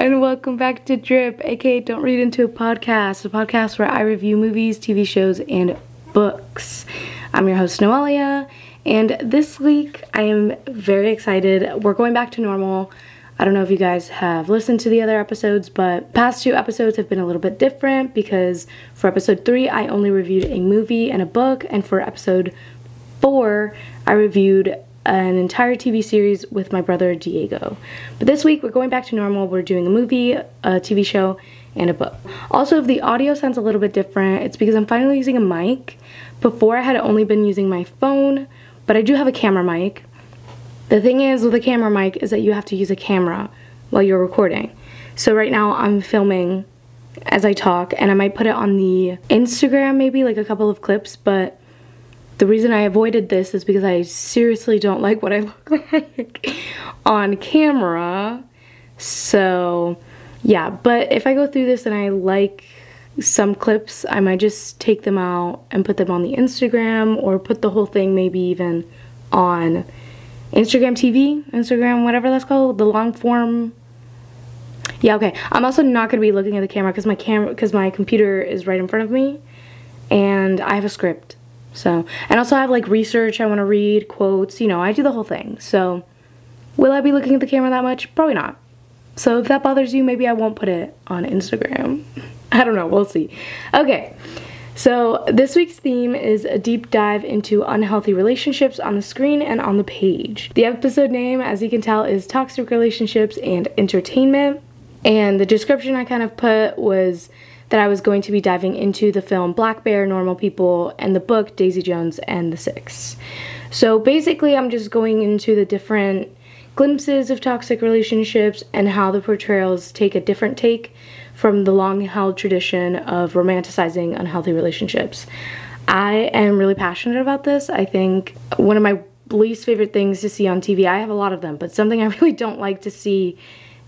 and welcome back to Drip, aka Don't Read Into a Podcast, a podcast where I review movies, TV shows, and books. I'm your host, Noelia, and this week I am very excited. We're going back to normal. I don't know if you guys have listened to the other episodes, but past two episodes have been a little bit different because for episode three, I only reviewed a movie and a book, and for episode four, I reviewed an entire TV series with my brother Diego. But this week we're going back to normal. We're doing a movie, a TV show, and a book. Also, if the audio sounds a little bit different, it's because I'm finally using a mic. Before I had only been using my phone, but I do have a camera mic. The thing is with a camera mic is that you have to use a camera while you're recording. So right now I'm filming as I talk and I might put it on the Instagram maybe like a couple of clips, but the reason I avoided this is because I seriously don't like what I look like on camera. So, yeah, but if I go through this and I like some clips, I might just take them out and put them on the Instagram or put the whole thing maybe even on Instagram TV, Instagram, whatever that's called, the long form. Yeah, okay. I'm also not going to be looking at the camera because my camera because my computer is right in front of me and I have a script. So, and also I have like research I want to read, quotes, you know, I do the whole thing. So, will I be looking at the camera that much? Probably not. So, if that bothers you, maybe I won't put it on Instagram. I don't know, we'll see. Okay. So, this week's theme is a deep dive into unhealthy relationships on the screen and on the page. The episode name, as you can tell, is Toxic Relationships and Entertainment. And the description I kind of put was that I was going to be diving into the film Black Bear, Normal People, and the book Daisy Jones and the Six. So basically, I'm just going into the different glimpses of toxic relationships and how the portrayals take a different take from the long held tradition of romanticizing unhealthy relationships. I am really passionate about this. I think one of my least favorite things to see on TV, I have a lot of them, but something I really don't like to see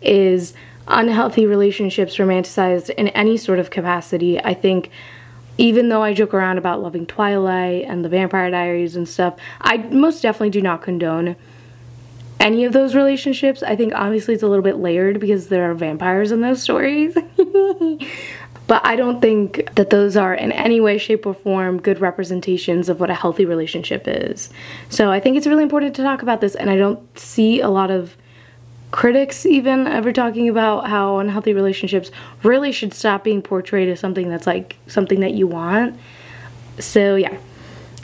is unhealthy relationships romanticized in any sort of capacity. I think even though I joke around about loving Twilight and the Vampire Diaries and stuff, I most definitely do not condone any of those relationships. I think obviously it's a little bit layered because there are vampires in those stories. but I don't think that those are in any way, shape, or form good representations of what a healthy relationship is. So I think it's really important to talk about this, and I don't see a lot of critics even ever talking about how unhealthy relationships really should stop being portrayed as something that's like something that you want. So yeah.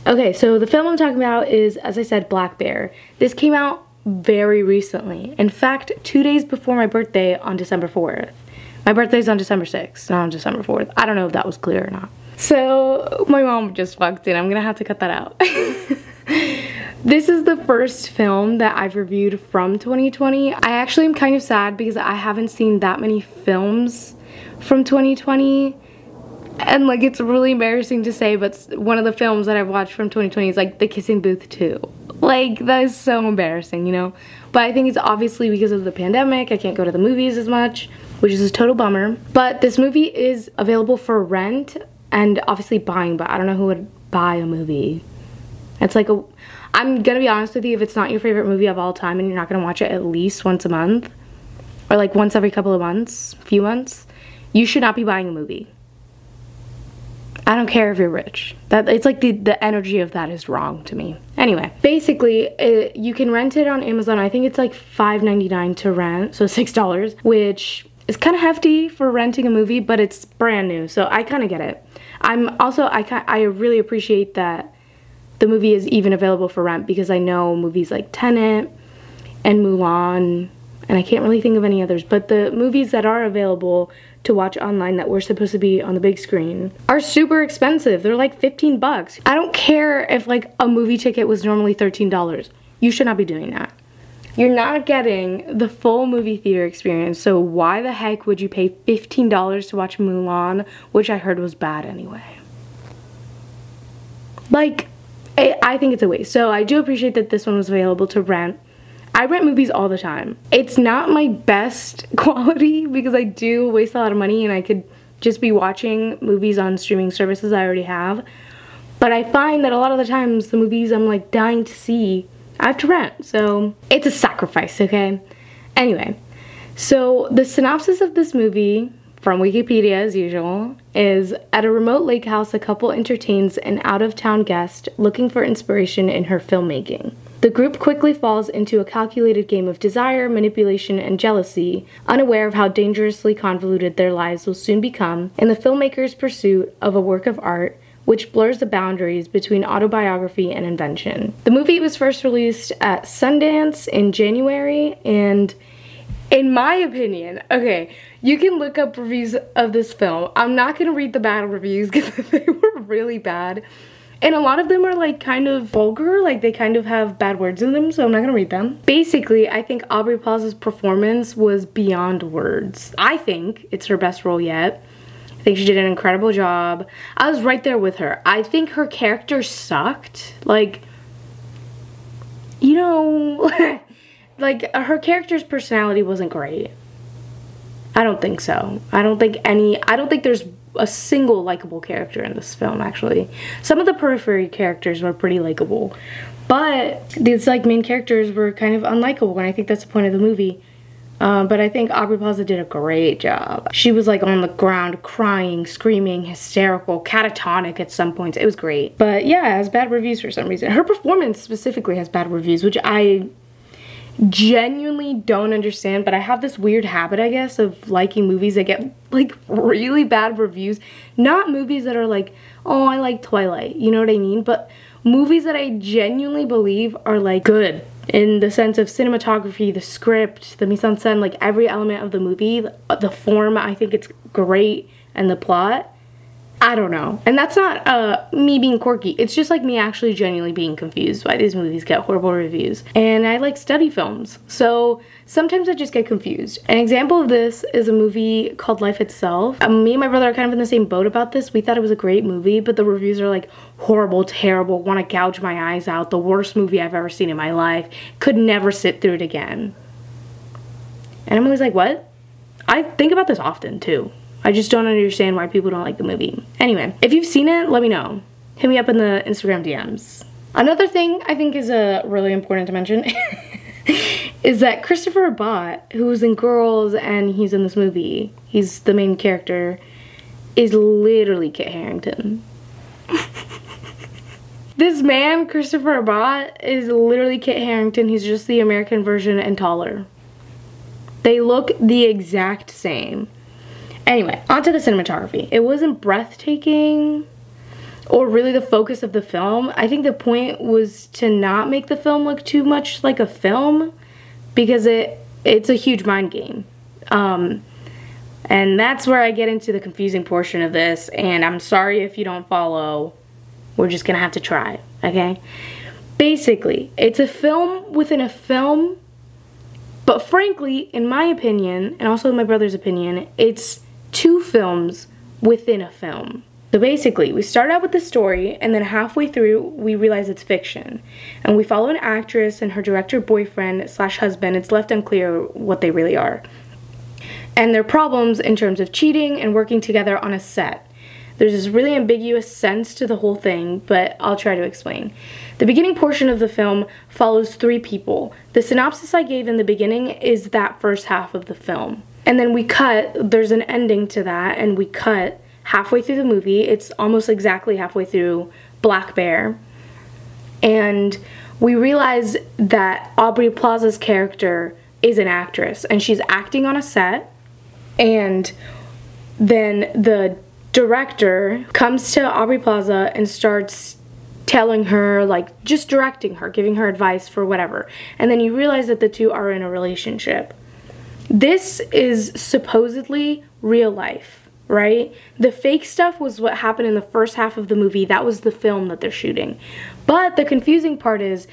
Okay, so the film I'm talking about is, as I said, Black Bear. This came out very recently. In fact, two days before my birthday on December 4th. My birthday's on December 6th, not on December 4th. I don't know if that was clear or not. So my mom just fucked in. I'm gonna have to cut that out. This is the first film that I've reviewed from 2020. I actually am kind of sad because I haven't seen that many films from 2020 and like it's really embarrassing to say but one of the films that I've watched from 2020 is like The Kissing Booth 2. Like that is so embarrassing, you know? But I think it's obviously because of the pandemic. I can't go to the movies as much, which is a total bummer. But this movie is available for rent and obviously buying, but I don't know who would buy a movie. It's like a I'm gonna be honest with you, if it's not your favorite movie of all time and you're not gonna watch it at least once a month, or like once every couple of months, few months, you should not be buying a movie. I don't care if you're rich. That it's like the the energy of that is wrong to me. Anyway, basically, it, you can rent it on Amazon. I think it's like $5.99 to rent, so six dollars, which is kind of hefty for renting a movie, but it's brand new, so I kind of get it. I'm also I I really appreciate that the movie is even available for rent because I know movies like Tenet and Mulan, and I can't really think of any others, but the movies that are available to watch online that were supposed to be on the big screen are super expensive. They're like 15 bucks. I don't care if like a movie ticket was normally $13. You should not be doing that. You're not getting the full movie theater experience, so why the heck would you pay $15 to watch Mulan, which I heard was bad anyway? Like, I think it's a waste. So I do appreciate that this one was available to rent. I rent movies all the time. It's not my best quality because I do waste a lot of money and I could just be watching movies on streaming services I already have. But I find that a lot of the times the movies I'm like dying to see, I have to rent. So it's a sacrifice, okay? Anyway, So, the synopsis of this movie from Wikipedia, as usual, is at a remote lake house, a couple entertains an out of town guest looking for inspiration in her filmmaking. The group quickly falls into a calculated game of desire, manipulation, and jealousy, unaware of how dangerously convoluted their lives will soon become in the filmmaker's pursuit of a work of art which blurs the boundaries between autobiography and invention. The movie was first released at Sundance in January, and in my opinion, okay, you can look up reviews of this film. I'm not gonna read the bad reviews because they were really bad. And a lot of them are like kind of vulgar, like they kind of have bad words in them, so I'm not gonna read them. Basically, I think Aubrey Plaza's performance was beyond words. I think it's her best role yet. I think she did an incredible job. I was right there with her. I think her character sucked. Like, you know, like her character's personality wasn't great. I don't think so. I don't think any, I don't think there's a single likable character in this film actually. Some of the periphery characters were pretty likable, but these like main characters were kind of unlikable and I think that's the point of the movie. Uh, but I think Aubrey Plaza did a great job. She was like on the ground crying, screaming, hysterical, catatonic at some points. It was great. But yeah, it has bad reviews for some reason. Her performance specifically has bad reviews, which I genuinely don't understand, but I have this weird habit, I guess, of liking movies that get like really bad reviews. Not movies that are like, oh, I like Twilight, you know what I mean? But movies that I genuinely believe are like good in the sense of cinematography, the script, the mise en scène, like every element of the movie, the form, I think it's great, and the plot. I don't know. And that's not uh, me being quirky. It's just like me actually genuinely being confused why these movies get horrible reviews. And I like study films. So sometimes I just get confused. An example of this is a movie called Life Itself. Um, me and my brother are kind of in the same boat about this. We thought it was a great movie, but the reviews are like horrible, terrible, want to gouge my eyes out, the worst movie I've ever seen in my life, could never sit through it again. And I'm always like, what? I think about this often too. I just don't understand why people don't like the movie. Anyway, if you've seen it, let me know. Hit me up in the Instagram DMs. Another thing I think is uh, really important to mention is that Christopher Abbott, who's in Girls and he's in this movie, he's the main character, is literally Kit Harington. this man, Christopher Abbott, is literally Kit Harington. He's just the American version and taller. They look the exact same. Anyway, onto the cinematography. It wasn't breathtaking or really the focus of the film. I think the point was to not make the film look too much like a film because it it's a huge mind game. Um, and that's where I get into the confusing portion of this and I'm sorry if you don't follow. We're just gonna have to try, okay? Basically, it's a film within a film, but frankly, in my opinion, and also my brother's opinion, it's two films within a film. So basically, we start out with the story, and then halfway through, we realize it's fiction. And we follow an actress and her director boyfriend slash husband. It's left unclear what they really are. And their problems in terms of cheating and working together on a set. There's this really ambiguous sense to the whole thing, but I'll try to explain. The beginning portion of the film follows three people. The synopsis I gave in the beginning is that first half of the film. And then we cut, there's an ending to that, and we cut halfway through the movie. It's almost exactly halfway through Black Bear. And we realize that Aubrey Plaza's character is an actress and she's acting on a set. And then the director comes to Aubrey Plaza and starts telling her, like, just directing her, giving her advice for whatever. And then you realize that the two are in a relationship. This is supposedly real life, right? The fake stuff was what happened in the first half of the movie. That was the film that they're shooting. But the confusing part is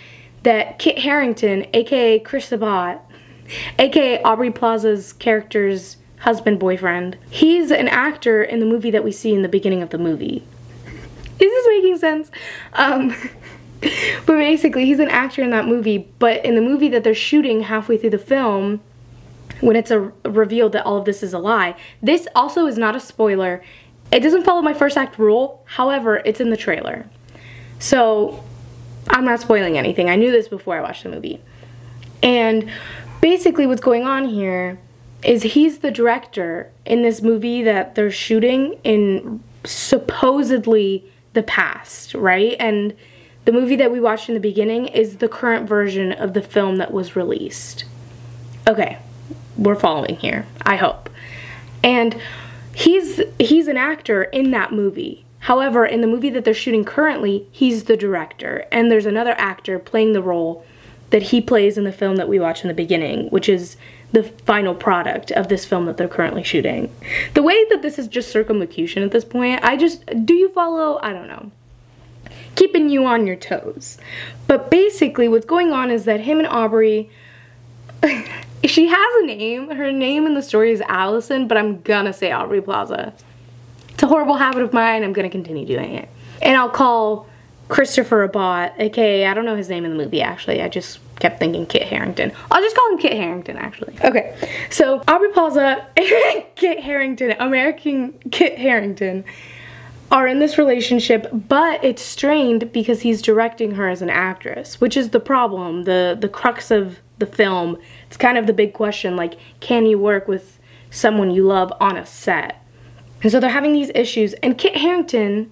that Kit Harington, aka Chris Abbott, aka Aubrey Plaza's character's husband boyfriend, he's an actor in the movie that we see in the beginning of the movie. Is this making sense? Um, but basically, he's an actor in that movie, but in the movie that they're shooting halfway through the film, when it's a revealed that all of this is a lie. This also is not a spoiler. It doesn't follow my first act rule, however, it's in the trailer. So I'm not spoiling anything. I knew this before I watched the movie. And basically what's going on here is he's the director in this movie that they're shooting in supposedly the past, right? And the movie that we watched in the beginning is the current version of the film that was released. Okay, we're following here, I hope. And he's he's an actor in that movie. However, in the movie that they're shooting currently, he's the director and there's another actor playing the role that he plays in the film that we watch in the beginning, which is the final product of this film that they're currently shooting. The way that this is just circumlocution at this point, I just, do you follow? I don't know. Keeping you on your toes. But basically, what's going on is that him and Aubrey, she has a name. Her name in the story is Allison, but I'm gonna say Aubrey Plaza. It's a horrible habit of mine. I'm gonna continue doing it. And I'll call Christopher Abbott, aka I don't know his name in the movie actually. I just kept thinking Kit Harington. I'll just call him Kit Harington actually. Okay, so Aubrey Plaza and Kit Harington, American Kit Harington, are in this relationship, but it's strained because he's directing her as an actress, which is the problem, the the crux of the film. It's kind of the big question, like, can you work with someone you love on a set? And so they're having these issues, and Kit Harington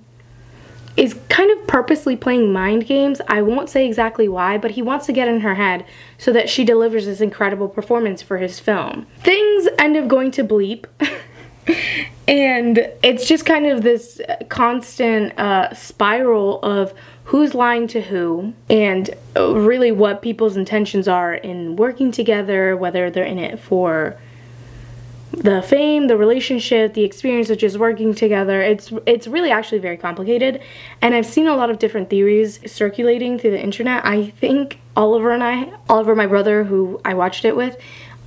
is kind of purposely playing mind games. I won't say exactly why, but he wants to get in her head so that she delivers this incredible performance for his film. Things end up going to bleep. and it's just kind of this constant uh, spiral of who's lying to who and uh, really what people's intentions are in working together, whether they're in it for the fame, the relationship, the experience of just working together. It's it's really actually very complicated. And I've seen a lot of different theories circulating through the internet. I think Oliver and I, Oliver my brother who I watched it with,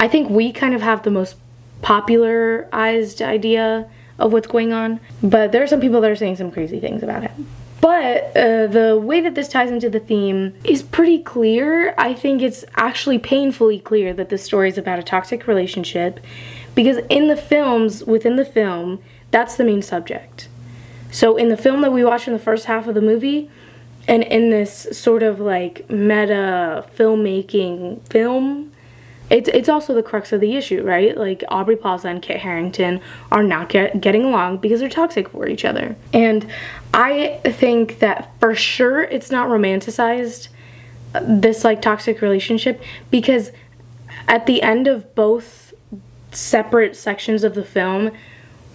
I think we kind of have the most popularized idea of what's going on. But there are some people that are saying some crazy things about it. But uh, the way that this ties into the theme is pretty clear. I think it's actually painfully clear that this story is about a toxic relationship because in the films, within the film, that's the main subject. So in the film that we watched in the first half of the movie, and in this sort of like meta filmmaking film, it's it's also the crux of the issue, right? Like Aubrey Plaza and Kit Harington are not get, getting along because they're toxic for each other. And I think that for sure it's not romanticized uh, this like toxic relationship because at the end of both separate sections of the film,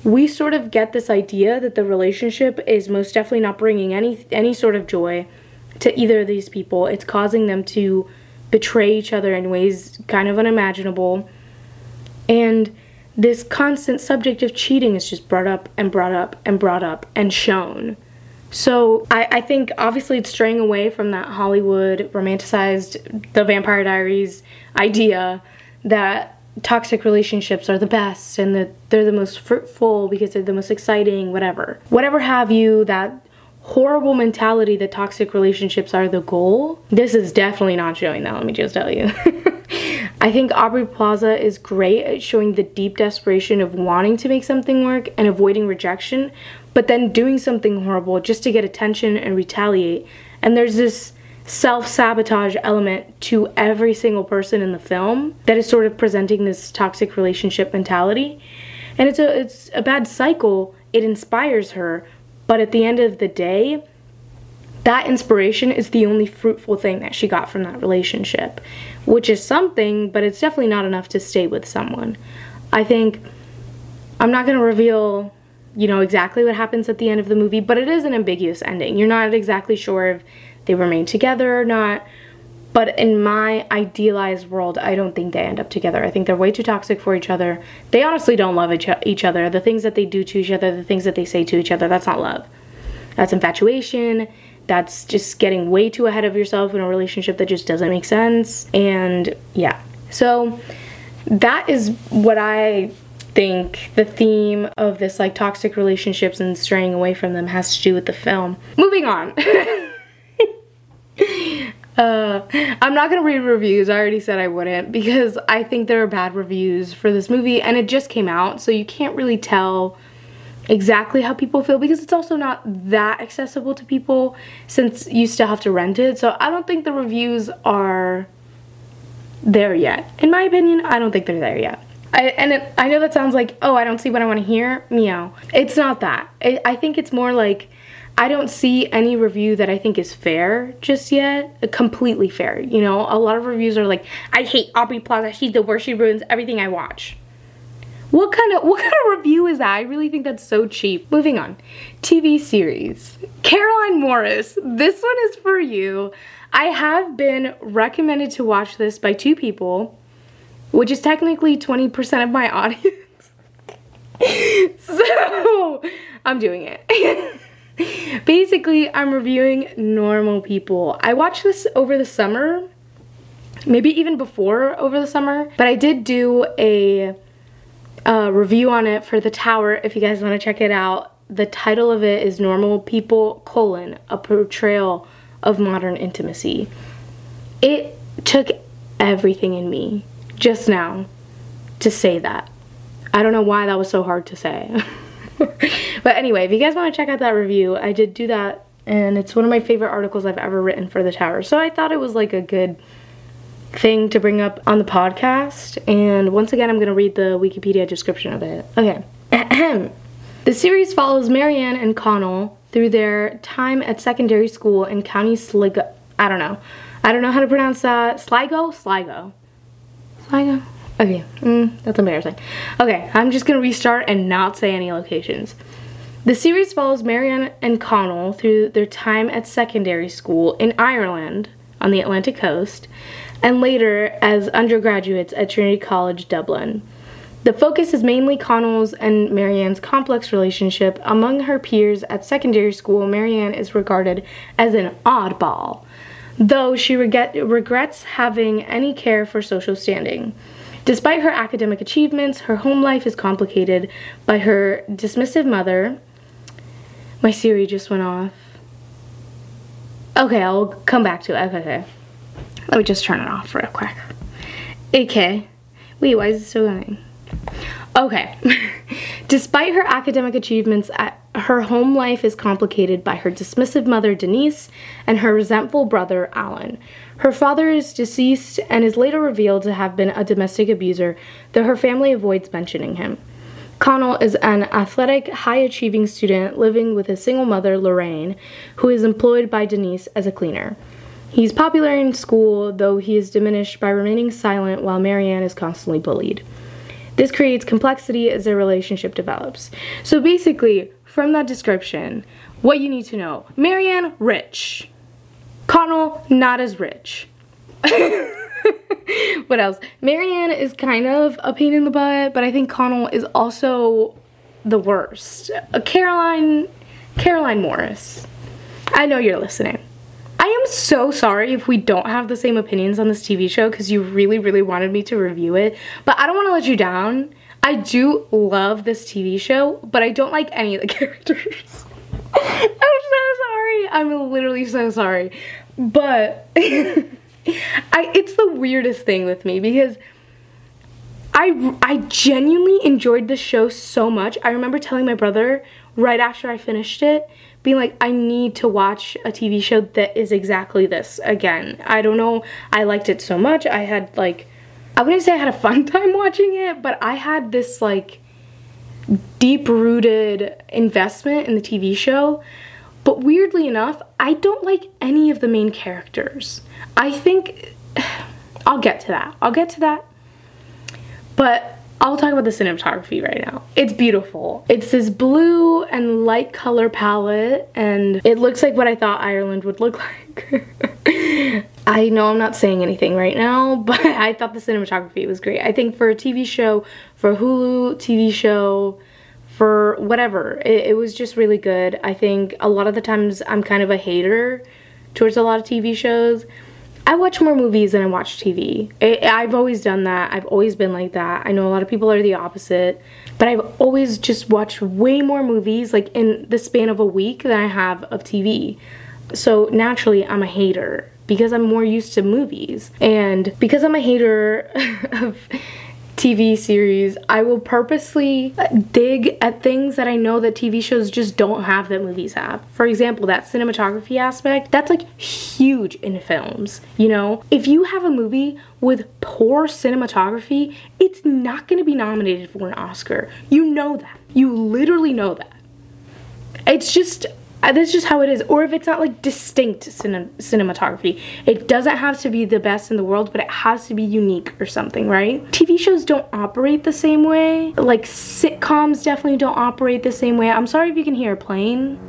we sort of get this idea that the relationship is most definitely not bringing any any sort of joy to either of these people. It's causing them to betray each other in ways kind of unimaginable. And this constant subject of cheating is just brought up and brought up and brought up and shown. So I, I think obviously it's straying away from that Hollywood romanticized the Vampire Diaries idea that toxic relationships are the best and that they're the most fruitful because they're the most exciting, whatever. Whatever have you, that horrible mentality that toxic relationships are the goal, this is definitely not showing that, let me just tell you. I think Aubrey Plaza is great at showing the deep desperation of wanting to make something work and avoiding rejection, but then doing something horrible just to get attention and retaliate. And there's this self-sabotage element to every single person in the film that is sort of presenting this toxic relationship mentality. And it's a it's a bad cycle. It inspires her, but at the end of the day, that inspiration is the only fruitful thing that she got from that relationship, which is something, but it's definitely not enough to stay with someone. I think I'm not going to reveal, you know, exactly what happens at the end of the movie, but it is an ambiguous ending. You're not exactly sure if they remain together or not. But in my idealized world, I don't think they end up together. I think they're way too toxic for each other. They honestly don't love each other. The things that they do to each other, the things that they say to each other, that's not love. That's infatuation. That's just getting way too ahead of yourself in a relationship that just doesn't make sense. And yeah. So that is what I think the theme of this like toxic relationships and straying away from them has to do with the film. Moving on. Uh, I'm not gonna read reviews, I already said I wouldn't, because I think there are bad reviews for this movie, and it just came out, so you can't really tell exactly how people feel, because it's also not that accessible to people, since you still have to rent it, so I don't think the reviews are there yet. In my opinion, I don't think they're there yet. I, and it, I know that sounds like, oh, I don't see what I want to hear. Meow. It's not that. It, I think it's more like I don't see any review that I think is fair just yet. Uh, completely fair. You know, a lot of reviews are like, I hate Aubrey Plaza. She's the worst. She ruins everything I watch. What kind of what kind of review is that? I really think that's so cheap. Moving on. TV series. Caroline Morris. This one is for you. I have been recommended to watch this by two people, which is technically 20% of my audience. so, I'm doing it. Basically, I'm reviewing normal people. I watched this over the summer, maybe even before over the summer, but I did do a, a review on it for The Tower if you guys want to check it out. The title of it is Normal People, colon, a portrayal of modern intimacy. It took everything in me just now to say that. I don't know why that was so hard to say. but anyway, if you guys want to check out that review, I did do that and it's one of my favorite articles I've ever written for the tower. So I thought it was like a good thing to bring up on the podcast. And once again, I'm going to read the Wikipedia description of it. Okay. the series follows Marianne and Connell through their time at secondary school in County Sligo. I don't know. I don't know how to pronounce that. Sligo? Sligo. Sligo? Okay, mm, that's embarrassing. Okay, I'm just gonna restart and not say any locations. The series follows Marianne and Connell through their time at secondary school in Ireland on the Atlantic coast, and later as undergraduates at Trinity College Dublin. The focus is mainly Connell's and Marianne's complex relationship. Among her peers at secondary school, Marianne is regarded as an oddball, though she regrets having any care for social standing. Despite her academic achievements, her home life is complicated by her dismissive mother. My Siri just went off. Okay, I'll come back to it. Okay, okay. Let me just turn it off real quick. Okay. Wait, why is it still going? Okay. Despite her academic achievements, her home life is complicated by her dismissive mother, Denise, and her resentful brother, Alan. Her father is deceased and is later revealed to have been a domestic abuser, though her family avoids mentioning him. Connell is an athletic, high achieving student living with his single mother, Lorraine, who is employed by Denise as a cleaner. He's popular in school, though he is diminished by remaining silent while Marianne is constantly bullied. This creates complexity as their relationship develops. So basically, from that description, what you need to know Marianne, rich. Connell, not as rich. what else? Marianne is kind of a pain in the butt, but I think Connell is also the worst. Uh, Caroline, Caroline Morris. I know you're listening. I am so sorry if we don't have the same opinions on this TV show because you really, really wanted me to review it, but I don't want to let you down. I do love this TV show, but I don't like any of the characters. I'm so sorry. I'm literally so sorry. But I it's the weirdest thing with me because I I genuinely enjoyed the show so much. I remember telling my brother right after I finished it, being like, I need to watch a TV show that is exactly this again. I don't know, I liked it so much. I had like, I wouldn't say I had a fun time watching it, but I had this like deep rooted investment in the TV show but weirdly enough, I don't like any of the main characters. I think I'll get to that. I'll get to that. But I'll talk about the cinematography right now. It's beautiful. It's this blue and light color palette and it looks like what I thought Ireland would look like. I know I'm not saying anything right now, but I thought the cinematography was great. I think for a TV show, for a Hulu TV show, for whatever. It, it, was just really good. I think a lot of the times I'm kind of a hater towards a lot of TV shows. I watch more movies than I watch TV. I've always done that. I've always been like that. I know a lot of people are the opposite, but I've always just watched way more movies like in the span of a week than I have of TV. So naturally, I'm a hater because I'm more used to movies. And because I'm a hater of TV series, I will purposely dig at things that I know that TV shows just don't have that movies have. For example, that cinematography aspect, that's like huge in films. You know, if you have a movie with poor cinematography, it's not to be nominated for an Oscar. You know that. You literally know that. It's just uh, Uh, that's just how it is. Or if it's not like distinct cine cinematography, it doesn't have to be the best in the world, but it has to be unique or something, right? TV shows don't operate the same way. Like sitcoms definitely don't operate the same way. I'm sorry if you can hear a plane.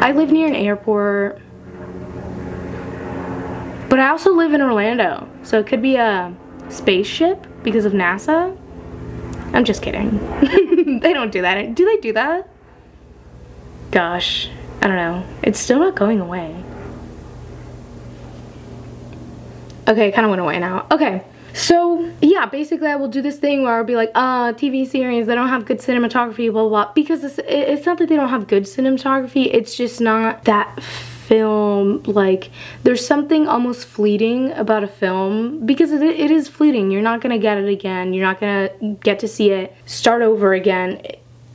I live near an airport. But I also live in Orlando, so it could be a spaceship because of NASA. I'm just kidding. they don't do that. Do they do that? Gosh, I don't know. It's still not going away. Okay, kind of went away now. Okay, so yeah, basically I will do this thing where I'll be like, uh, TV series, they don't have good cinematography, blah, blah, blah. Because it's, it's not that they don't have good cinematography, it's just not that film like there's something almost fleeting about a film because it, it is fleeting. You're not gonna get it again. You're not gonna get to see it start over again.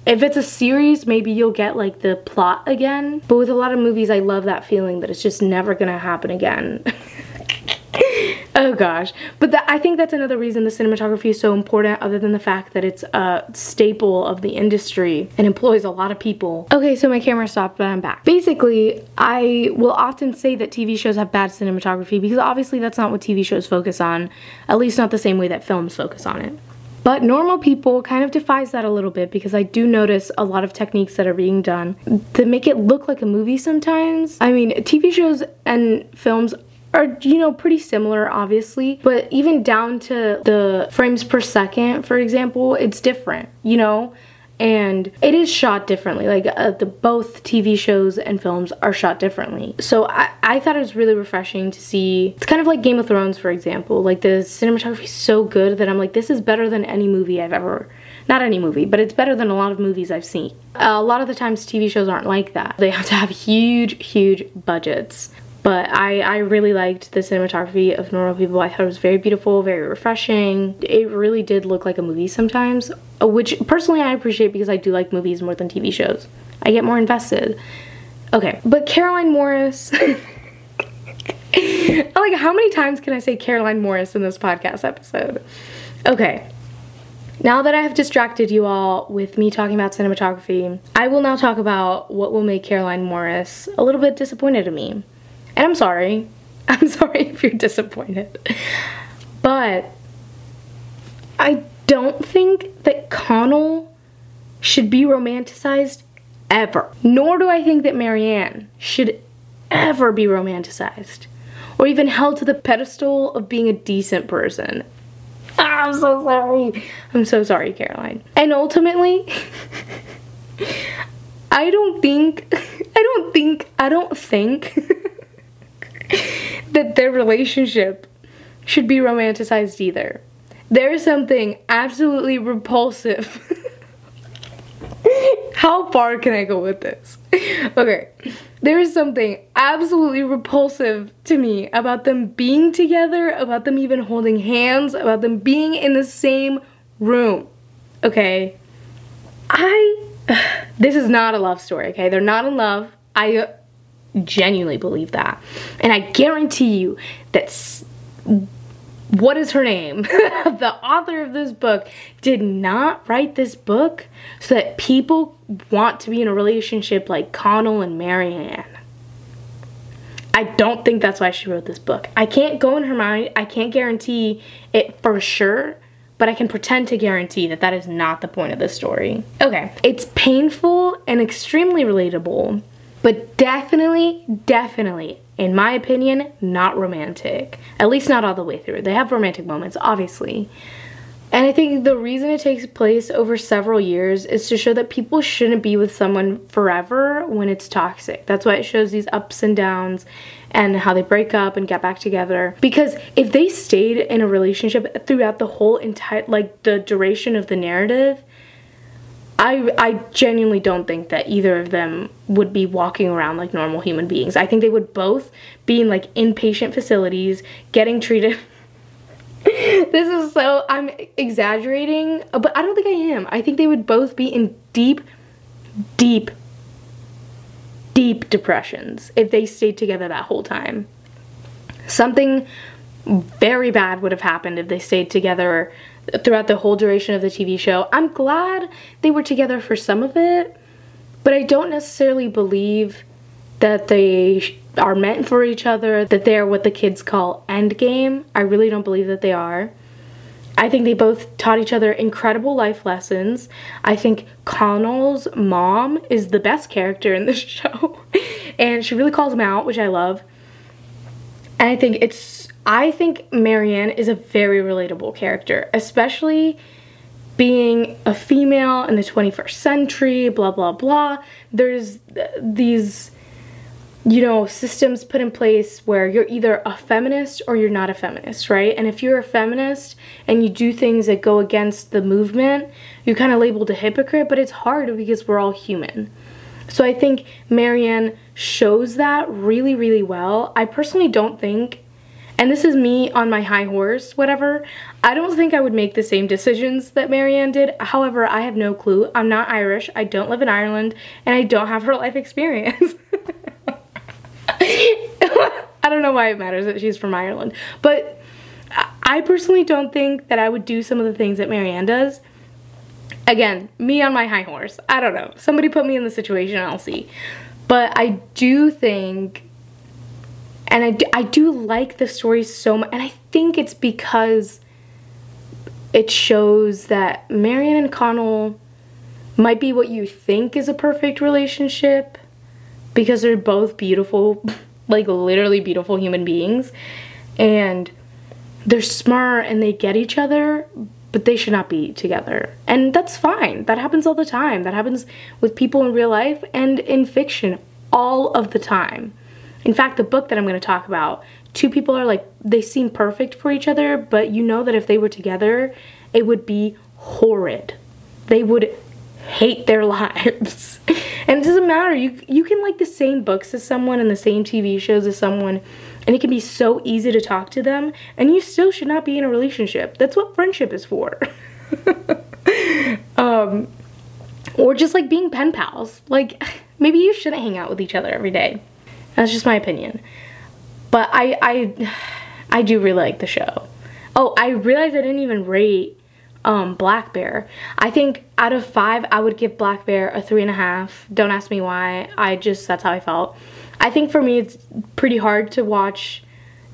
If it's a series maybe you'll get like the plot again. But with a lot of movies I love that feeling that it's just never gonna happen again oh gosh. But that, i think that's another reason the cinematography is so important other than the fact that it's a staple of the industry and employs a lot of people. Okay so my camera stopped but i'm back. Basically i will often say that tv shows have bad cinematography because obviously that's not what tv shows focus on at least not the same way that films focus on it. But normal people kind of defies that a little bit because I do notice a lot of techniques that are being done to make it look like a movie sometimes. I mean, TV shows and films are, you know, pretty similar, obviously, but even down to the frames per second, for example, it's different, you know? and it is shot differently like uh, the both tv shows and films are shot differently. So I, I thought it was really refreshing to see it's kind of like game of thrones for example like the cinematography is so good that i'm like this is better than any movie i've ever not any movie but it's better than a lot of movies i've seen. A lot of the times tv shows aren't like that. They have to have huge huge budgets but I, I really liked the cinematography of Normal People. I thought it was very beautiful, very refreshing. It really did look like a movie sometimes, uh, which personally I appreciate because I do like movies more than TV shows. I get more invested. Okay, but Caroline Morris. like, how many times can I say Caroline Morris in this podcast episode? Okay, now that I have distracted you all with me talking about cinematography, I will now talk about what will make Caroline Morris a little bit disappointed in me. And I'm sorry. I'm sorry if you're disappointed. But I don't think that Connell should be romanticized ever. Nor do I think that Marianne should ever be romanticized or even held to the pedestal of being a decent person. Ah, I'm so sorry. I'm so sorry, Caroline. And ultimately, I don't think, I don't think, I don't think that their relationship should be romanticized either. There's something absolutely repulsive. How far can I go with this? Okay, there is something absolutely repulsive to me about them being together, about them even holding hands, about them being in the same room. Okay, I. This is not a love story, okay? They're not in love. I genuinely believe that. And I guarantee you that what is her name? the author of this book did not write this book so that people want to be in a relationship like Connell and Marianne. I don't think that's why she wrote this book. I can't go in her mind. I can't guarantee it for sure, but I can pretend to guarantee that that is not the point of the story. Okay, it's painful and extremely relatable but definitely, definitely, in my opinion, not romantic. At least not all the way through. They have romantic moments, obviously. And I think the reason it takes place over several years is to show that people shouldn't be with someone forever when it's toxic. That's why it shows these ups and downs and how they break up and get back together. Because if they stayed in a relationship throughout the whole entire, like the duration of the narrative, I, I genuinely don't think that either of them would be walking around like normal human beings. I think they would both be in like inpatient facilities getting treated this is so, I'm exaggerating, but I don't think I am. I think they would both be in deep, deep, deep depressions if they stayed together that whole time. Something very bad would have happened if they stayed together throughout the whole duration of the TV show. I'm glad they were together for some of it, but I don't necessarily believe that they are meant for each other, that they're what the kids call endgame. I really don't believe that they are. I think they both taught each other incredible life lessons. I think Connell's mom is the best character in this show. and she really calls him out, which I love. And I think it's I think Marianne is a very relatable character, especially being a female in the 21st century, blah blah blah. There's these you know, systems put in place where you're either a feminist or you're not a feminist, right? And if you're a feminist and you do things that go against the movement, you're kind of labeled a hypocrite, but it's hard because we're all human. So I think Marianne shows that really, really well. I personally don't think, and this is me on my high horse, whatever, I don't think I would make the same decisions that Marianne did. However, I have no clue. I'm not Irish, I don't live in Ireland, and I don't have her life experience. I don't know why it matters that she's from Ireland. But I personally don't think that I would do some of the things that Marianne does. Again, me on my high horse. I don't know. Somebody put me in the situation, I'll see. But I do think, and I do, I do like the story so much, and I think it's because it shows that Marianne and Connell might be what you think is a perfect relationship because they're both beautiful, like literally beautiful human beings. And they're smart and they get each other, but they should not be together. And that's fine. That happens all the time. That happens with people in real life and in fiction all of the time. In fact, the book that I'm going to talk about, two people are like, they seem perfect for each other, but you know that if they were together, it would be horrid. They would hate their lives. and it doesn't matter. You you can like the same books as someone and the same TV shows as someone and it can be so easy to talk to them and you still should not be in a relationship. That's what friendship is for. um or just like being pen pals. Like maybe you shouldn't hang out with each other every day. That's just my opinion. But I I I do really like the show. Oh, I realized I didn't even rate um, Black Bear. I think out of five, I would give Black Bear a three and a half. Don't ask me why. I just, that's how I felt. I think for me, it's pretty hard to watch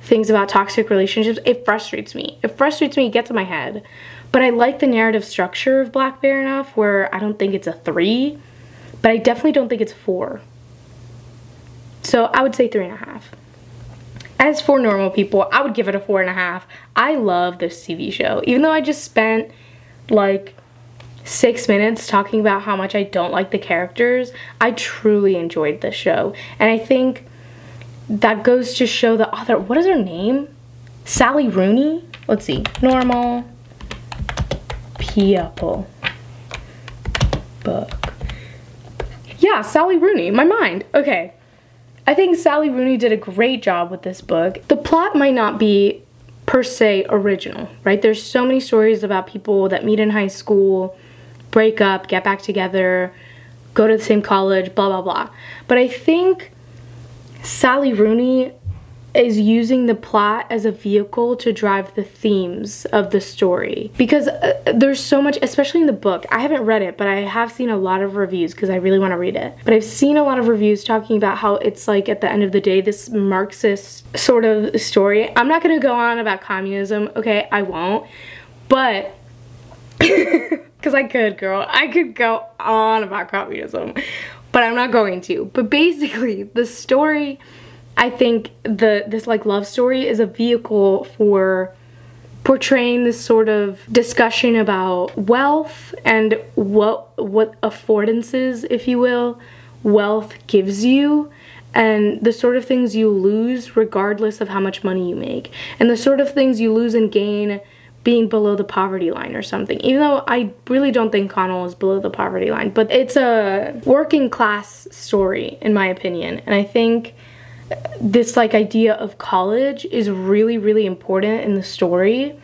things about toxic relationships. It frustrates me. It frustrates me, it gets in my head. But I like the narrative structure of Black Bear enough where I don't think it's a three, but I definitely don't think it's four. So I would say three and a half. As for normal people, I would give it a four and a half. I love this TV show. Even though I just spent like six minutes talking about how much I don't like the characters, I truly enjoyed this show. And I think that goes to show the author, what is her name? Sally Rooney? Let's see, normal people book. Yeah, Sally Rooney, my mind. Okay. I think Sally Rooney did a great job with this book. The plot might not be per se original, right? There's so many stories about people that meet in high school, break up, get back together, go to the same college, blah, blah, blah. But I think Sally Rooney is using the plot as a vehicle to drive the themes of the story. Because uh, there's so much especially in the book. I haven't read it but i have seen a lot of reviews because i really want to read it. But i've seen a lot of reviews talking about how it's like at the end of the day this marxist sort of story. I'm not going to go on about communism okay? I won't. But because i could girl. I could go on about communism but i'm not going to. But basically the story I think the this like love story is a vehicle for portraying this sort of discussion about wealth and what what affordances, if you will, wealth gives you and the sort of things you lose regardless of how much money you make and the sort of things you lose and gain being below the poverty line or something. Even though I really don't think Connell is below the poverty line but it's a working class story in my opinion. And I think this like idea of college is really really important in the story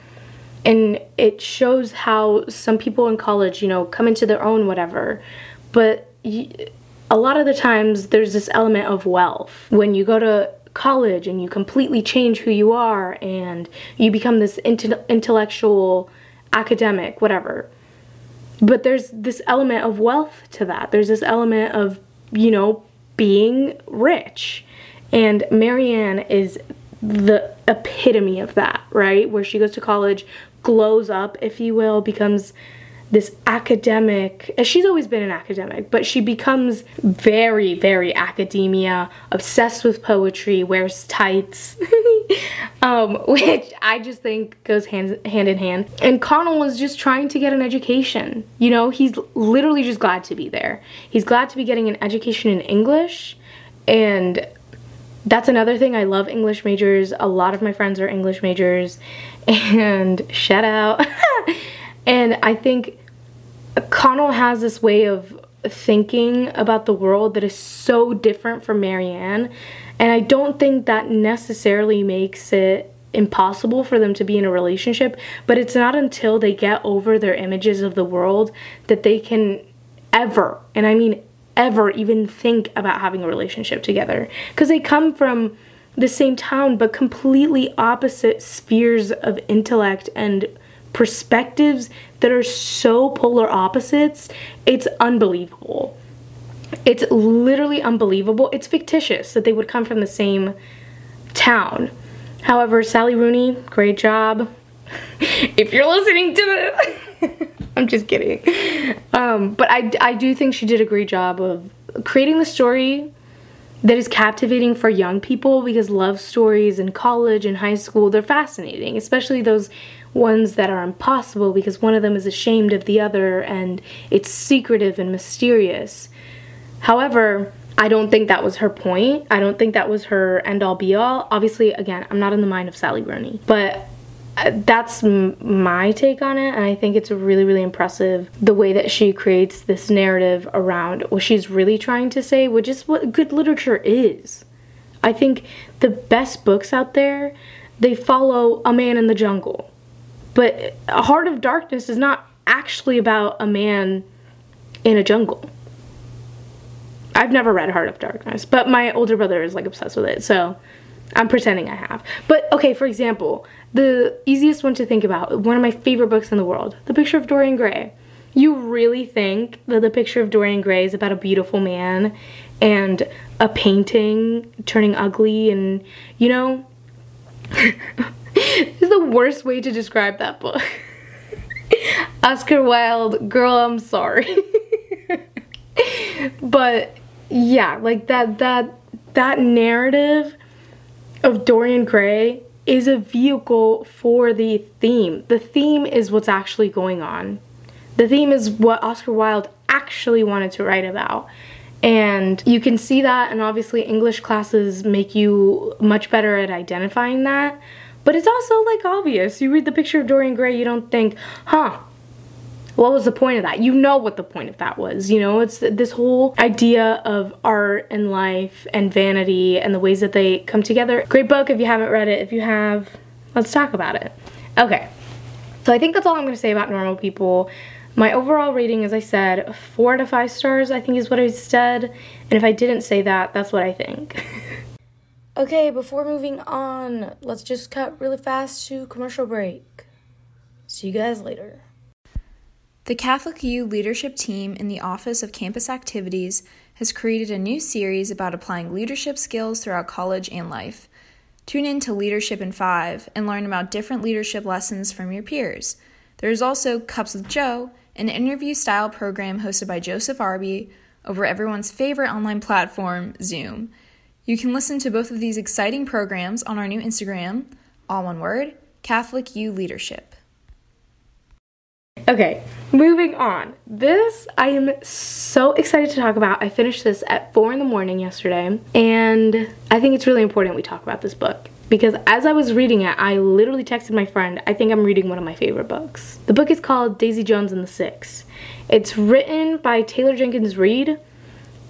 and it shows how some people in college, you know, come into their own whatever. But a lot of the times there's this element of wealth. When you go to college and you completely change who you are and you become this intellectual academic, whatever. But there's this element of wealth to that. There's this element of, you know, being rich. And Marianne is the epitome of that, right? Where she goes to college, glows up, if you will, becomes this academic, she's always been an academic, but she becomes very, very academia, obsessed with poetry, wears tights, um, which I just think goes hand, hand in hand. And Connell was just trying to get an education. You know, he's literally just glad to be there. He's glad to be getting an education in English and that's another thing. I love English majors. A lot of my friends are English majors and shout out. and I think Connell has this way of thinking about the world that is so different from Marianne. And I don't think that necessarily makes it impossible for them to be in a relationship, but it's not until they get over their images of the world that they can ever, and I mean ever, even think about having a relationship together. Because they come from the same town, but completely opposite spheres of intellect and perspectives that are so polar opposites, it's unbelievable. It's literally unbelievable. It's fictitious that they would come from the same town. However, Sally Rooney, great job. if you're listening to this, I'm just kidding. Um, but I, I do think she did a great job of creating the story that is captivating for young people because love stories in college and high school, they're fascinating, especially those ones that are impossible because one of them is ashamed of the other and it's secretive and mysterious. However, I don't think that was her point. I don't think that was her end all be all. Obviously, again, I'm not in the mind of Sally Rooney, but Uh, that's my take on it and i think it's really really impressive the way that she creates this narrative around what she's really trying to say which is what good literature is. I think the best books out there they follow a man in the jungle. But heart of darkness is not actually about a man in a jungle. I've never read heart of darkness but my older brother is like obsessed with it so I'm pretending I have. But okay, for example, the easiest one to think about, one of my favorite books in the world, The Picture of Dorian Gray. You really think that The Picture of Dorian Gray is about a beautiful man and a painting turning ugly and, you know, this is the worst way to describe that book. Oscar Wilde, girl, I'm sorry. but yeah, like that that that narrative of Dorian Gray is a vehicle for the theme. The theme is what's actually going on. The theme is what Oscar Wilde actually wanted to write about. And you can see that, and obviously, English classes make you much better at identifying that. But it's also like obvious. You read the picture of Dorian Gray, you don't think, huh, what was the point of that? You know what the point of that was. You know, it's this whole idea of art and life and vanity and the ways that they come together. Great book if you haven't read it. If you have, let's talk about it. Okay, so I think that's all I'm going to say about normal people. My overall rating, as I said, four to five stars, I think is what I said. And if I didn't say that, that's what I think. okay, before moving on, let's just cut really fast to commercial break. See you guys later. The Catholic U leadership team in the Office of Campus Activities has created a new series about applying leadership skills throughout college and life. Tune in to Leadership in 5 and learn about different leadership lessons from your peers. There is also Cups with Joe, an interview style program hosted by Joseph Arby over everyone's favorite online platform, Zoom. You can listen to both of these exciting programs on our new Instagram, all one word, Catholic U Leadership. Okay, moving on. This I am so excited to talk about. I finished this at 4 in the morning yesterday, and I think it's really important we talk about this book because as I was reading it, I literally texted my friend, I think I'm reading one of my favorite books. The book is called Daisy Jones and the Six. It's written by Taylor Jenkins Reid,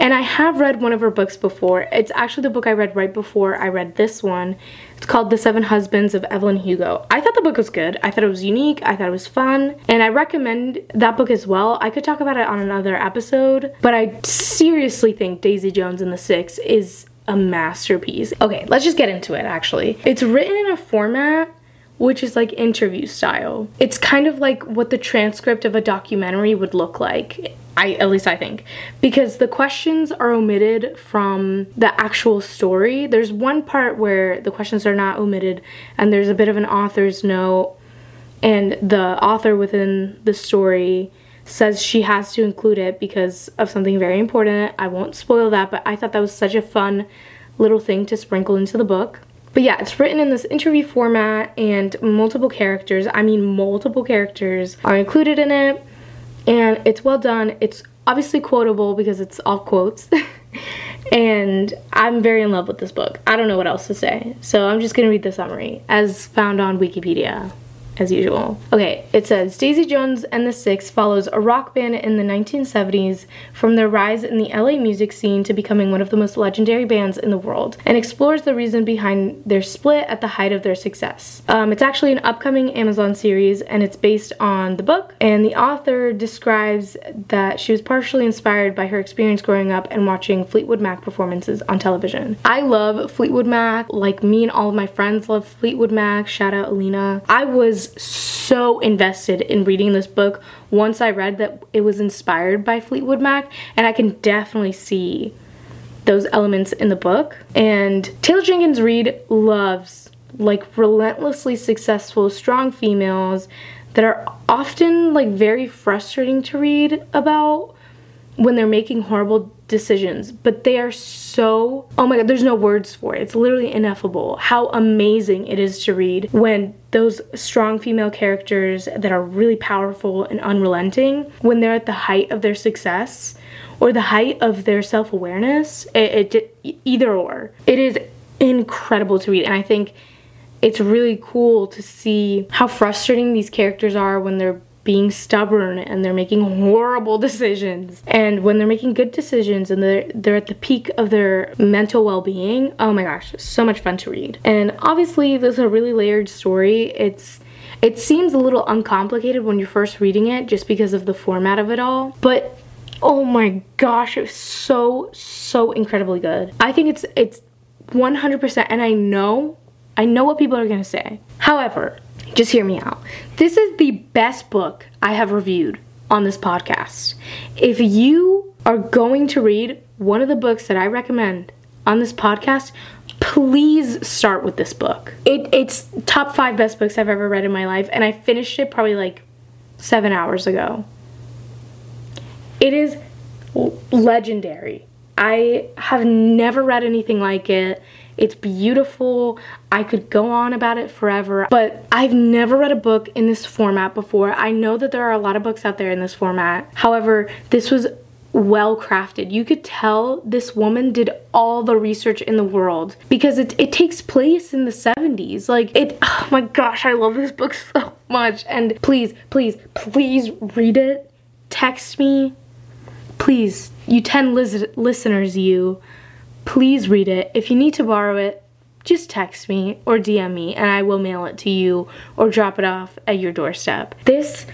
And I have read one of her books before. It's actually the book I read right before I read this one. It's called The Seven Husbands of Evelyn Hugo. I thought the book was good. I thought it was unique. I thought it was fun. And I recommend that book as well. I could talk about it on another episode, but I seriously think Daisy Jones and the Six is a masterpiece. Okay, let's just get into it actually. It's written in a format which is like interview style. It's kind of like what the transcript of a documentary would look like. I at least I think because the questions are omitted from the actual story. There's one part where the questions are not omitted and there's a bit of an author's note and the author within the story says she has to include it because of something very important. I won't spoil that, but I thought that was such a fun little thing to sprinkle into the book. But yeah, it's written in this interview format and multiple characters, I mean multiple characters are included in it and it's well done. It's obviously quotable because it's all quotes. and I'm very in love with this book. I don't know what else to say. So I'm just going to read the summary as found on Wikipedia as usual. Okay, it says Daisy Jones and the Six follows a rock band in the 1970s from their rise in the LA music scene to becoming one of the most legendary bands in the world and explores the reason behind their split at the height of their success. Um, it's actually an upcoming Amazon series and it's based on the book, and the author describes that she was partially inspired by her experience growing up and watching Fleetwood Mac performances on television. I love Fleetwood Mac, like me and all of my friends love Fleetwood Mac. Shout out Alina. I was so invested in reading this book once I read that it was inspired by Fleetwood Mac, and I can definitely see those elements in the book. And Taylor Jenkins Reid loves like relentlessly successful, strong females that are often like very frustrating to read about when they're making horrible decisions, but they are so, oh my god, there's no words for it. It's literally ineffable how amazing it is to read when those strong female characters that are really powerful and unrelenting, when they're at the height of their success or the height of their self awareness, it, it, either or. It is incredible to read, and I think it's really cool to see how frustrating these characters are when they're being stubborn and they're making horrible decisions. And when they're making good decisions and they're they're at the peak of their mental well-being, oh my gosh, so much fun to read. And obviously this is a really layered story. It's it seems a little uncomplicated when you're first reading it just because of the format of it all. But oh my gosh, it's so so incredibly good. I think it's it's 100% and I know I know what people are to say. However, just hear me out. This is the best book I have reviewed on this podcast. If you are going to read one of the books that I recommend on this podcast, please start with this book. It, it's top five best books I've ever read in my life, and I finished it probably like seven hours ago. It is legendary. I have never read anything like it. It's beautiful. I could go on about it forever, but I've never read a book in this format before. I know that there are a lot of books out there in this format. However, this was well crafted. You could tell this woman did all the research in the world because it, it takes place in the 70s. Like, it, oh my gosh, I love this book so much. And please, please, please read it. Text me. Please, you 10 lis- listeners, you please read it. If you need to borrow it, just text me or DM me and I will mail it to you or drop it off at your doorstep. This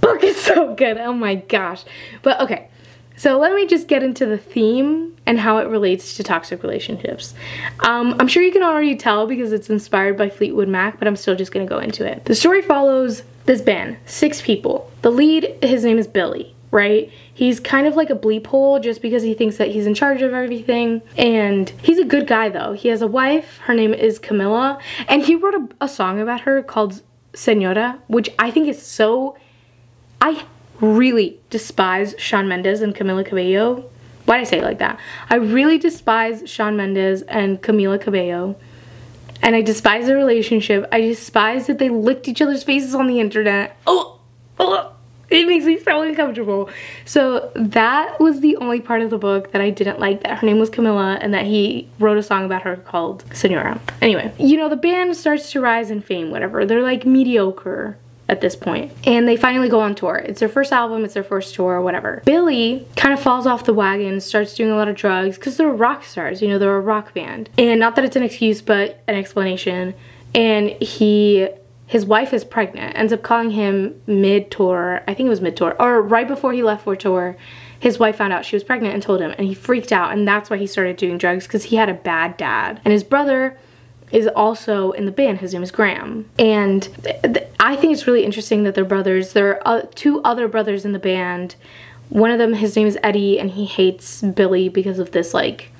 book is so good. Oh my gosh. But okay. So let me just get into the theme and how it relates to toxic relationships. Um, I'm sure you can already tell because it's inspired by Fleetwood Mac, but I'm still just gonna go into it. The story follows this band, six people. The lead, his name is Billy right? He's kind of like a bleep hole just because he thinks that he's in charge of everything. And he's a good guy though. He has a wife, her name is Camila, and he wrote a, a song about her called Senora, which I think is so. I really despise Shawn Mendes and Camila Cabello. Why did I say it like that? I really despise Shawn Mendes and Camila Cabello. And I despise their relationship. I despise that they licked each other's faces on the internet. Oh, oh it makes me so uncomfortable. So that was the only part of the book that I didn't like, that her name was Camila and that he wrote a song about her called Senora. Anyway, you know, the band starts to rise in fame, whatever. They're like mediocre. at this point. And they finally go on tour. It's their first album, it's their first tour, whatever. Billy kind of falls off the wagon, starts doing a lot of drugs because they're rock stars, you know, they're a rock band. And not that it's an excuse, but an explanation. And he his wife is pregnant, ends up calling him mid tour, I think it was mid tour, or right before he left for tour. His wife found out she was pregnant and told him, and he freaked out, and that's why he started doing drugs because he had a bad dad. And his brother is also in the band. His name is Graham. And th- th- I think it's really interesting that they're brothers. There are uh, two other brothers in the band. One of them, his name is Eddie, and he hates Billy because of this, like,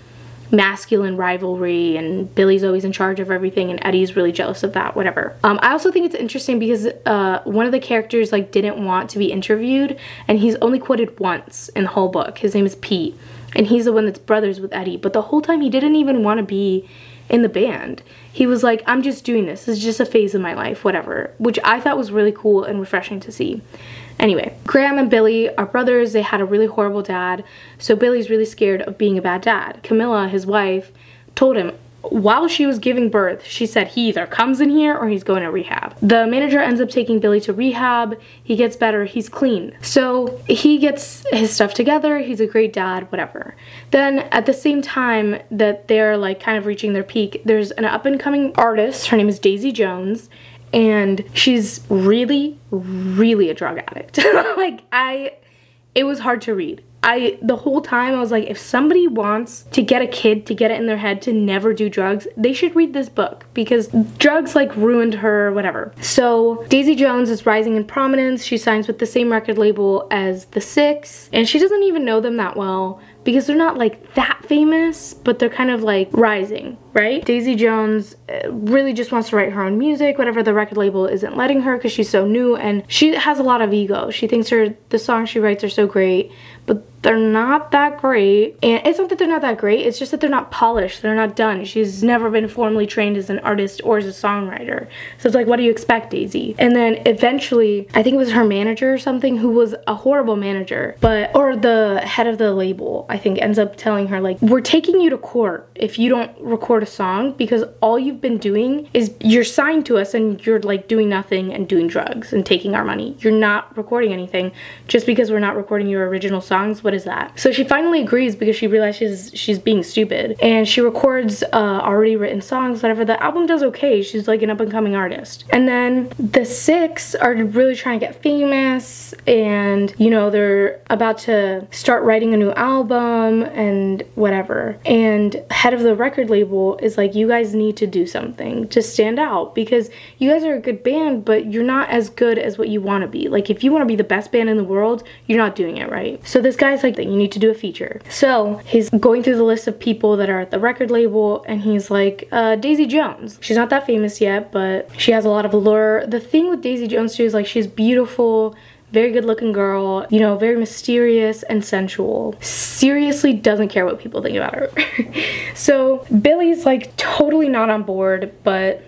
masculine rivalry and Billy's always in charge of everything and Eddie's really jealous of that whatever. Um, I also think it's interesting because uh, one of the characters like didn't want to be interviewed and he's only quoted once in the whole book. His name is Pete and he's the one that's brothers with Eddie but the whole time he didn't even want to be in the band he was like I'm just doing this this is just a phase of my life whatever which I thought was really cool and refreshing to see Anyway, Graham and Billy are brothers. They had a really horrible dad, so Billy's really scared of being a bad dad. Camila, his wife, told him while she was giving birth, she said he either comes in here or he's going to rehab. The manager ends up taking Billy to rehab. He gets better, he's clean. So he gets his stuff together, he's a great dad, whatever. Then at the same time that they're like kind of reaching their peak, there's an up and coming artist. Her name is Daisy Jones and she's really really a drug addict like i it was hard to read I the whole time I was like if somebody wants to get a kid to get it in their head to never do drugs, they should read this book because drugs like ruined her whatever. So Daisy Jones is rising in prominence. She signs with the same record label as The Six and she doesn't even know them that well because they're not like that famous, but they're kind of like rising, right? Daisy Jones uh, really just wants to write her own music, whatever the record label isn't letting her because she's so new and she has a lot of ego. She thinks her the songs she writes are so great, but they're not that great. And it's not that they're not that great, it's just that they're not polished, they're not done. She's never been formally trained as an artist or as a songwriter. So it's like, what do you expect, Daisy? And then eventually, I think it was her manager or something who was a horrible manager, but, or the head of the label, I think, ends up telling her, like, we're taking you to court if you don't record a song because all you've been doing is you're signed to us and you're like doing nothing and doing drugs and taking our money. You're not recording anything just because we're not recording your original songs what is that? So she finally agrees because she realizes she's being stupid. And she records uh, already written songs, whatever. The album does okay. She's like an up and coming artist. And then the six are really trying to get famous and, you know, they're about to start writing a new album and whatever. And head of the record label is like, you guys need to do something to stand out because you guys are a good band, but you're not as good as what you want to be. Like, if you want to be the best band in the world, you're not doing it right. So this guy's like, that, you need to do a feature. So he's going through the list of people that are at the record label and he's like, uh, Daisy Jones. She's not that famous yet, but she has a lot of allure. The thing with Daisy Jones too is like she's beautiful, very good looking girl, you know, very mysterious and sensual. Seriously doesn't care what people think about her. so Billy's like totally not on board, but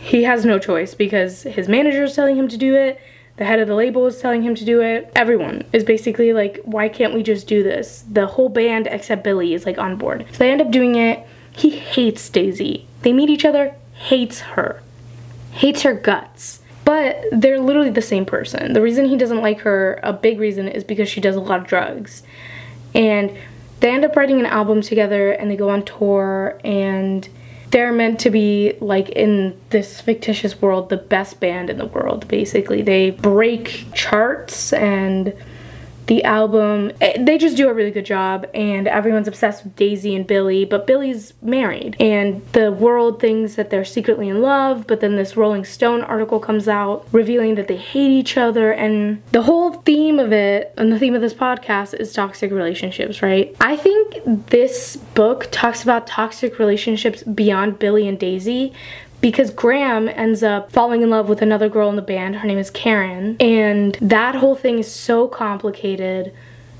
he has no choice because his manager is telling him to do it the head of the label is telling him to do it. Everyone is basically like, why can't we just do this? The whole band except Billy is like on board. So they end up doing it. He hates Daisy. They meet each other, hates her, hates her guts. But they're literally the same person. The reason he doesn't like her, a big reason, is because she does a lot of drugs. And they end up writing an album together and they go on tour and they're meant to be like in this fictitious world the best band in the world basically. They break charts and the album eh, they just do a really good job and everyone's obsessed with daisy and billy but billy's married. And the world thinks that they're secretly in love but then this rolling stone article comes out revealing that they hate each other and the whole theme of it and the theme of this podcast is toxic relationships right? I think this book talks about toxic relationships beyond billy and daisy because Graham ends up falling in love with another girl in the band. Her name is Karen. And that whole thing is so complicated,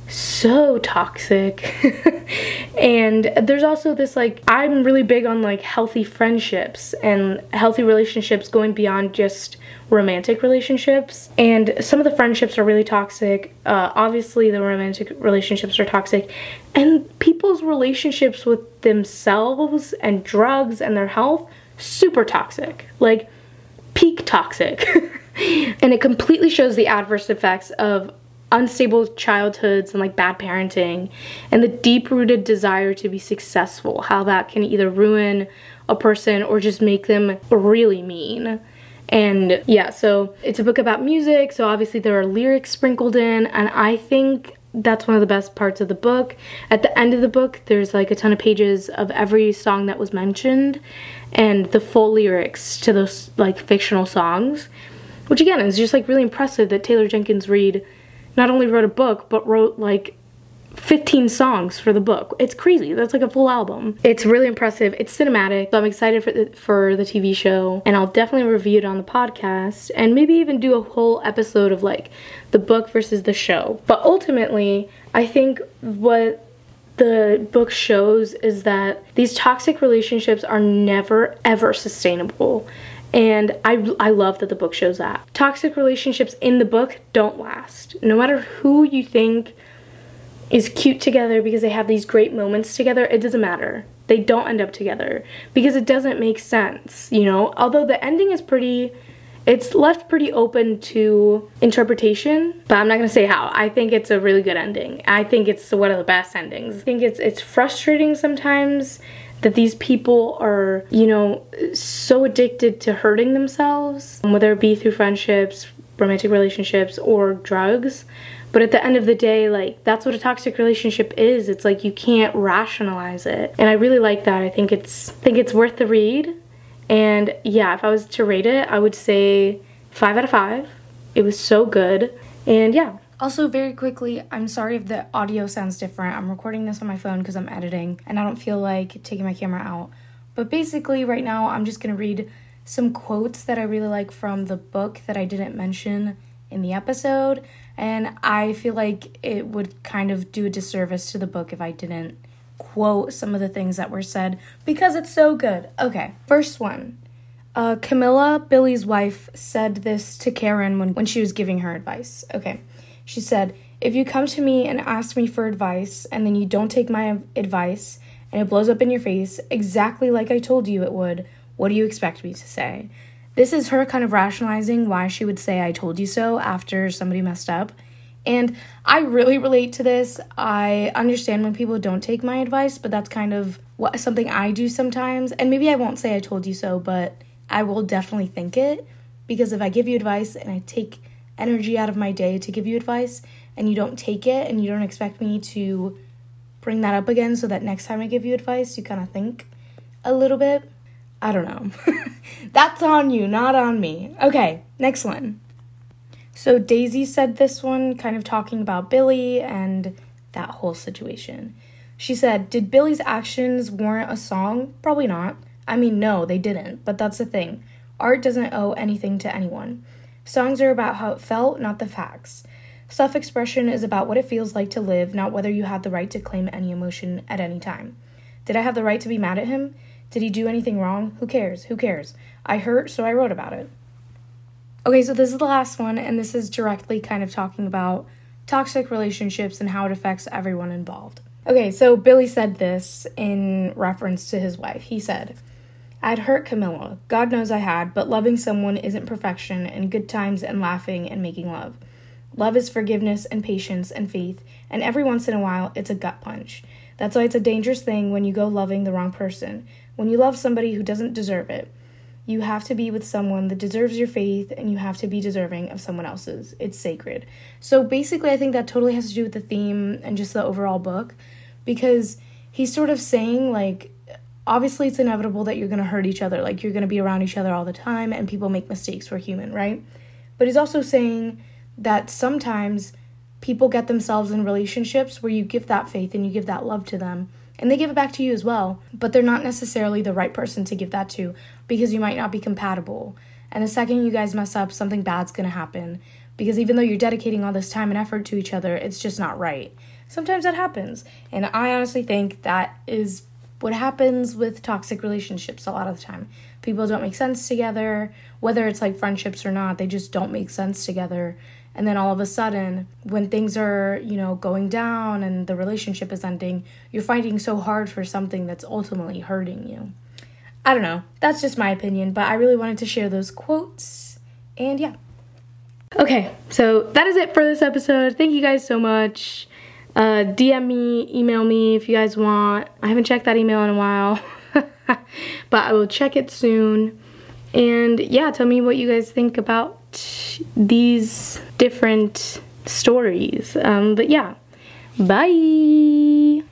so toxic. and there's also this like, I'm really big on like healthy friendships and healthy relationships going beyond just romantic relationships. And some of the friendships are really toxic. Uh, obviously, the romantic relationships are toxic. And people's relationships with themselves and drugs and their health super toxic, like peak toxic. and it completely shows the adverse effects of unstable childhoods and like bad parenting and the deep rooted desire to be successful, how that can either ruin a person or just make them really mean. And yeah, so it's a book about music, so obviously there are lyrics sprinkled in, and I think that's one of the best parts of the book. At the end of the book, there's like a ton of pages of every song that was mentioned and the full lyrics to those like fictional songs, which again is just like really impressive that Taylor Jenkins Reid not only wrote a book but wrote like 15 songs for the book. It's crazy. That's like a full album. It's really impressive. It's cinematic. So I'm excited for the, for the TV show and I'll definitely review it on the podcast and maybe even do a whole episode of like the book versus the show. But ultimately, I think what the book shows is that these toxic relationships are never ever sustainable. And I, I love that the book shows that. Toxic relationships in the book don't last. No matter who you think is cute together because they have these great moments together, it doesn't matter. They don't end up together because it doesn't make sense, you know? Although the ending is pretty it's left pretty open to interpretation, but I'm not gonna say how. I think it's a really good ending. I think it's one of the best endings. I think it's it's frustrating sometimes that these people are, you know, so addicted to hurting themselves, whether it be through friendships, romantic relationships, or drugs. But at the end of the day, like that's what a toxic relationship is. It's like you can't rationalize it. And I really like that. I think it's think it's worth the read. And yeah, if I was to rate it, I would say 5 out of 5. It was so good. And yeah. Also, very quickly, I'm sorry if the audio sounds different. I'm recording this on my phone because I'm editing and I don't feel like taking my camera out. But basically, right now, I'm just going to read some quotes that I really like from the book that I didn't mention in the episode. And I feel like it would kind of do a disservice to the book if I didn't quote some of the things that were said because it's so good. Okay, first one. Uh, Camila, Billy's wife, said this to Karen when, when she was giving her advice. Okay, she said, If you come to me and ask me for advice and then you don't take my advice and it blows up in your face exactly like I told you it would, what do you expect me to say? This is her kind of rationalizing why she would say, I told you so after somebody messed up. And I really relate to this. I understand when people don't take my advice, but that's kind of what something I do sometimes. And maybe I won't say I told you so, but I will definitely think it because if I give you advice and I take energy out of my day to give you advice and you don't take it and you don't expect me to bring that up again so that next time I give you advice, you kind of think a little bit. I don't know. That's on you, not on me. Okay, next one. So Daisy said this one, kind of talking about Billy and that whole situation. She said, Did Billy's actions warrant a song? Probably not. I mean, no, they didn't, but that's the thing. Art doesn't owe anything to anyone. Songs are about how it felt, not the facts. Self expression is about what it feels like to live, not whether you had the right to claim any emotion at any time. Did I have the right to be mad at him? Did he do anything wrong? Who cares? Who cares? I hurt, so I wrote about it. Okay, so this is the last one, and this is directly kind of talking about toxic relationships and how it affects everyone involved. Okay, so Billy said this in reference to his wife. He said, I'd hurt Camila. God knows I had, but loving someone isn't perfection and good times and laughing and making love. Love is forgiveness and patience and faith, and every once in a while, it's a gut punch. That's why it's a dangerous thing when you go loving the wrong person, when you love somebody who doesn't deserve it. You have to be with someone that deserves your faith and you have to be deserving of someone else's. It's sacred. So basically, I think that totally has to do with the theme and just the overall book because he's sort of saying, like, obviously it's inevitable that you're going to hurt each other. Like, you're going to be around each other all the time and people make mistakes. We're human, right? But he's also saying that sometimes people get themselves in relationships where you give that faith and you give that love to them and they give it back to you as well, but they're not necessarily the right person to give that to because you might not be compatible. And the second you guys mess up, something bad's gonna happen because even though you're dedicating all this time and effort to each other, it's just not right. Sometimes that happens, and I honestly think that is what happens with toxic relationships a lot of the time. People don't make sense together, whether it's like friendships or not, they just don't make sense together and then all of a sudden when things are you know going down and the relationship is ending you're fighting so hard for something that's ultimately hurting you i don't know that's just my opinion but i really wanted to share those quotes and yeah Okay, so that is it for this episode. Thank you guys so much. Uh, DM me, email me if you guys want. I haven't checked that email in a while, but I will check it soon. And yeah, tell me what you guys think about these different stories. Um, but yeah, bye.